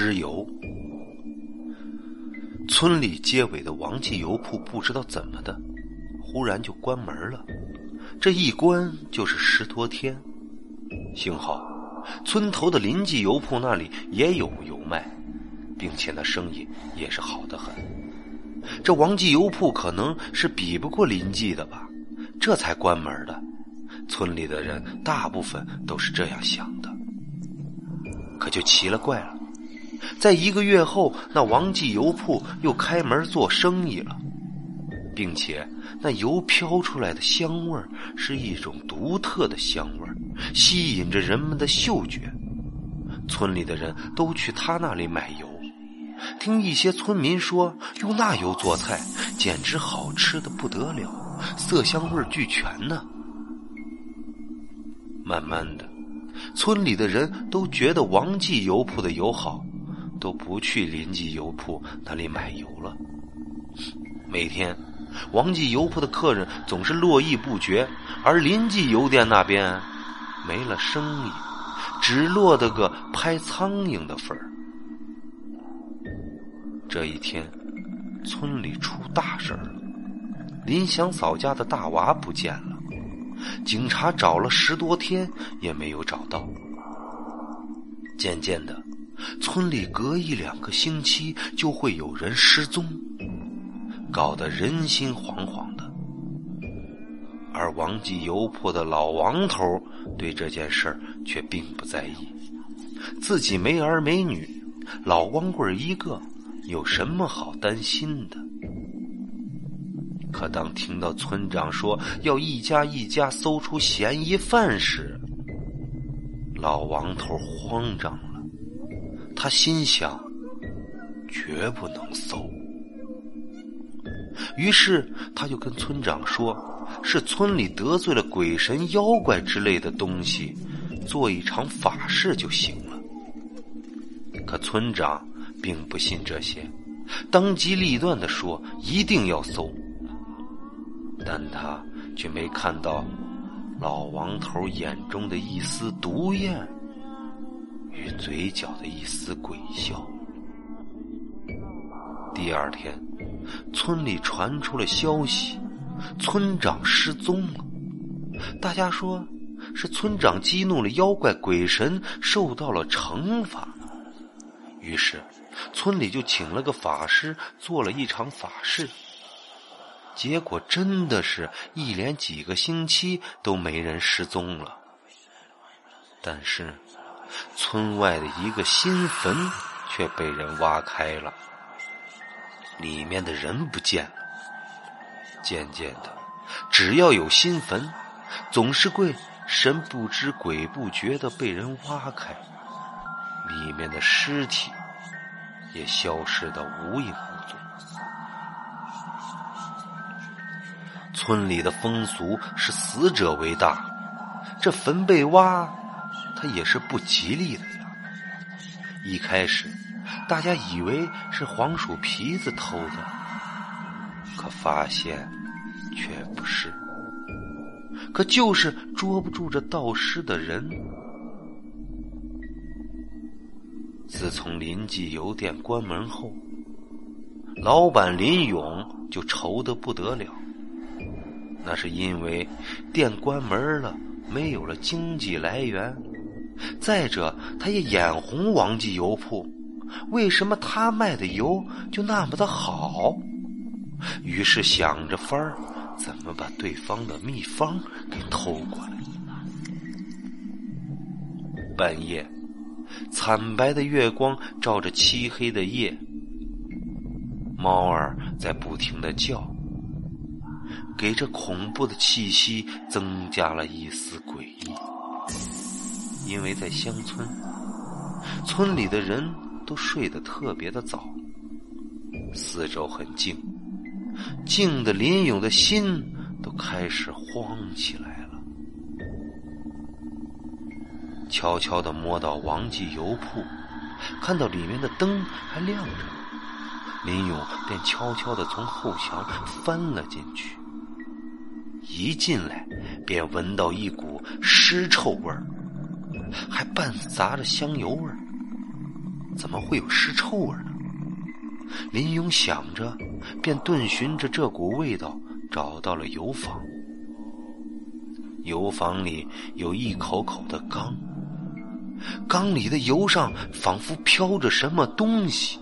尸油。村里街尾的王记油铺不知道怎么的，忽然就关门了。这一关就是十多天。幸好村头的邻记油铺那里也有油卖，并且那生意也是好的很。这王记油铺可能是比不过邻记的吧，这才关门的。村里的人大部分都是这样想的。可就奇了怪了。在一个月后，那王记油铺又开门做生意了，并且那油飘出来的香味是一种独特的香味吸引着人们的嗅觉。村里的人都去他那里买油，听一些村民说，用那油做菜简直好吃的不得了，色香味俱全呢。慢慢的，村里的人都觉得王记油铺的油好。都不去邻记油铺那里买油了。每天，王记油铺的客人总是络绎不绝，而邻记油店那边没了生意，只落得个拍苍蝇的份儿。这一天，村里出大事了，林祥嫂家的大娃不见了，警察找了十多天也没有找到。渐渐的。村里隔一两个星期就会有人失踪，搞得人心惶惶的。而王记油铺的老王头对这件事儿却并不在意，自己没儿没女，老光棍一个，有什么好担心的？可当听到村长说要一家一家搜出嫌疑犯时，老王头慌张。他心想：“绝不能搜。”于是他就跟村长说：“是村里得罪了鬼神妖怪之类的东西，做一场法事就行了。”可村长并不信这些，当机立断的说：“一定要搜。”但他却没看到老王头眼中的一丝毒焰。与嘴角的一丝鬼笑。第二天，村里传出了消息，村长失踪了。大家说是村长激怒了妖怪鬼神，受到了惩罚。于是，村里就请了个法师，做了一场法事。结果真的是一连几个星期都没人失踪了。但是。村外的一个新坟却被人挖开了，里面的人不见了。渐渐的，只要有新坟，总是会神不知鬼不觉的被人挖开，里面的尸体也消失的无影无踪。村里的风俗是死者为大，这坟被挖。他也是不吉利的呀。一开始，大家以为是黄鼠皮子偷的，可发现却不是。可就是捉不住这盗尸的人。自从林记油店关门后，老板林勇就愁得不得了。那是因为店关门了，没有了经济来源。再者，他也眼红王记油铺，为什么他卖的油就那么的好？于是想着法儿，怎么把对方的秘方给偷过来。半夜，惨白的月光照着漆黑的夜，猫儿在不停的叫，给这恐怖的气息增加了一丝诡异。因为在乡村，村里的人都睡得特别的早，四周很静，静的林勇的心都开始慌起来了。悄悄的摸到王记油铺，看到里面的灯还亮着，林勇便悄悄的从后墙翻了进去。一进来，便闻到一股尸臭味儿。还半杂着香油味儿，怎么会有尸臭味呢？林勇想着，便顿寻着这股味道，找到了油坊。油坊里有一口口的缸，缸里的油上仿佛飘着什么东西。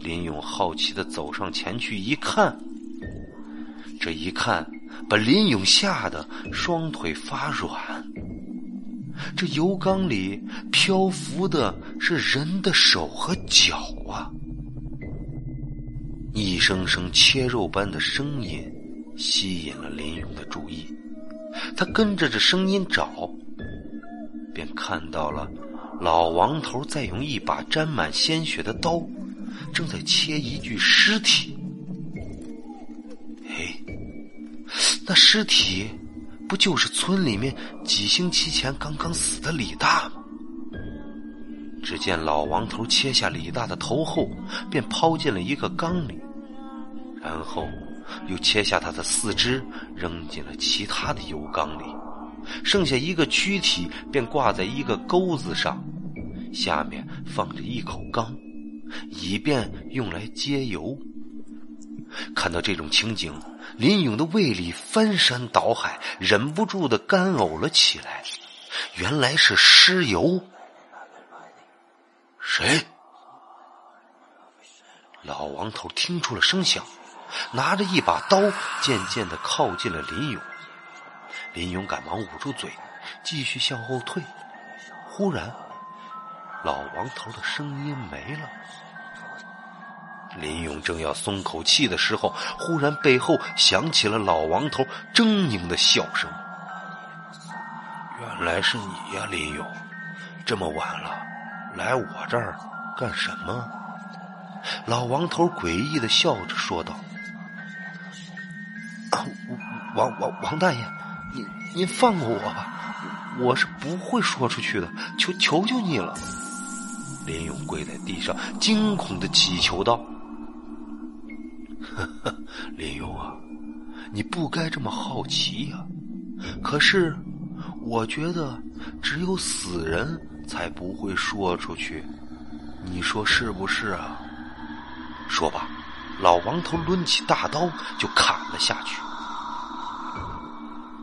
林勇好奇的走上前去一看，这一看把林勇吓得双腿发软。这油缸里漂浮的是人的手和脚啊！一声声切肉般的声音吸引了林勇的注意，他跟着这声音找，便看到了老王头在用一把沾满鲜血的刀，正在切一具尸体。哎，那尸体……不就是村里面几星期前刚刚死的李大吗？只见老王头切下李大的头后，便抛进了一个缸里，然后又切下他的四肢，扔进了其他的油缸里，剩下一个躯体便挂在一个钩子上，下面放着一口缸，以便用来接油。看到这种情景。林勇的胃里翻山倒海，忍不住的干呕了起来。原来是尸油。谁？老王头听出了声响，拿着一把刀，渐渐的靠近了林勇。林勇赶忙捂住嘴，继续向后退。忽然，老王头的声音没了。林勇正要松口气的时候，忽然背后响起了老王头狰狞的笑声。原来是你呀，林勇！这么晚了，来我这儿干什么？老王头诡异的笑着说道：“王王王大爷，您您放过我吧，我是不会说出去的，求求求你了！”林勇跪在地上，惊恐的祈求道。呵 呵林勇啊，你不该这么好奇呀。可是，我觉得只有死人才不会说出去，你说是不是啊？说吧，老王头抡起大刀就砍了下去。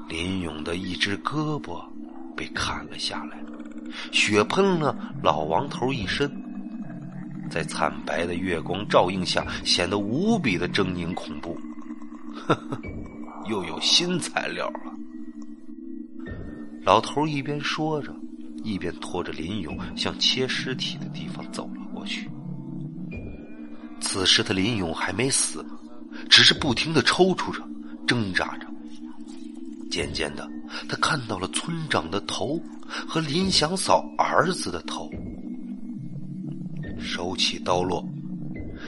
林勇的一只胳膊被砍了下来，血喷了老王头一身。在惨白的月光照映下，显得无比的狰狞恐怖。呵呵，又有新材料了。老头一边说着，一边拖着林勇向切尸体的地方走了过去。此时的林勇还没死，只是不停的抽搐着、挣扎着。渐渐的，他看到了村长的头和林祥嫂儿子的头。手起刀落，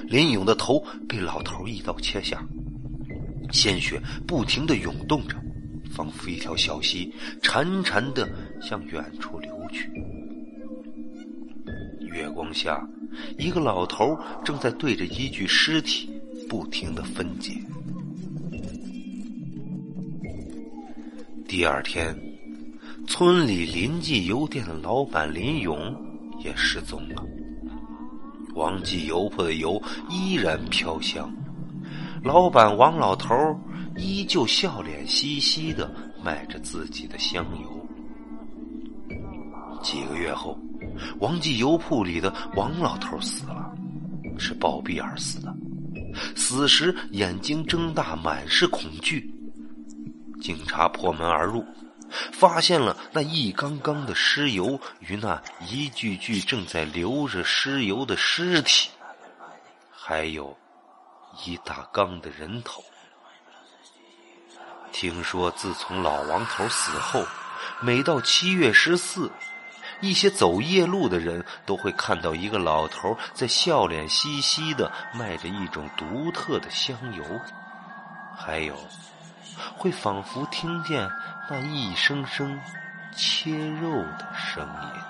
林勇的头被老头一刀切下，鲜血不停的涌动着，仿佛一条小溪潺潺的向远处流去。月光下，一个老头正在对着一具尸体不停的分解。第二天，村里临记油店的老板林勇也失踪了。王记油铺的油依然飘香，老板王老头依旧笑脸嘻嘻的卖着自己的香油。几个月后，王记油铺里的王老头死了，是暴毙而死的。死时眼睛睁大，满是恐惧。警察破门而入。发现了那一缸缸的尸油与那一具具正在流着尸油的尸体，还有一大缸的人头。听说自从老王头死后，每到七月十四，一些走夜路的人都会看到一个老头在笑脸嘻嘻的卖着一种独特的香油，还有会仿佛听见。那一声声切肉的声音。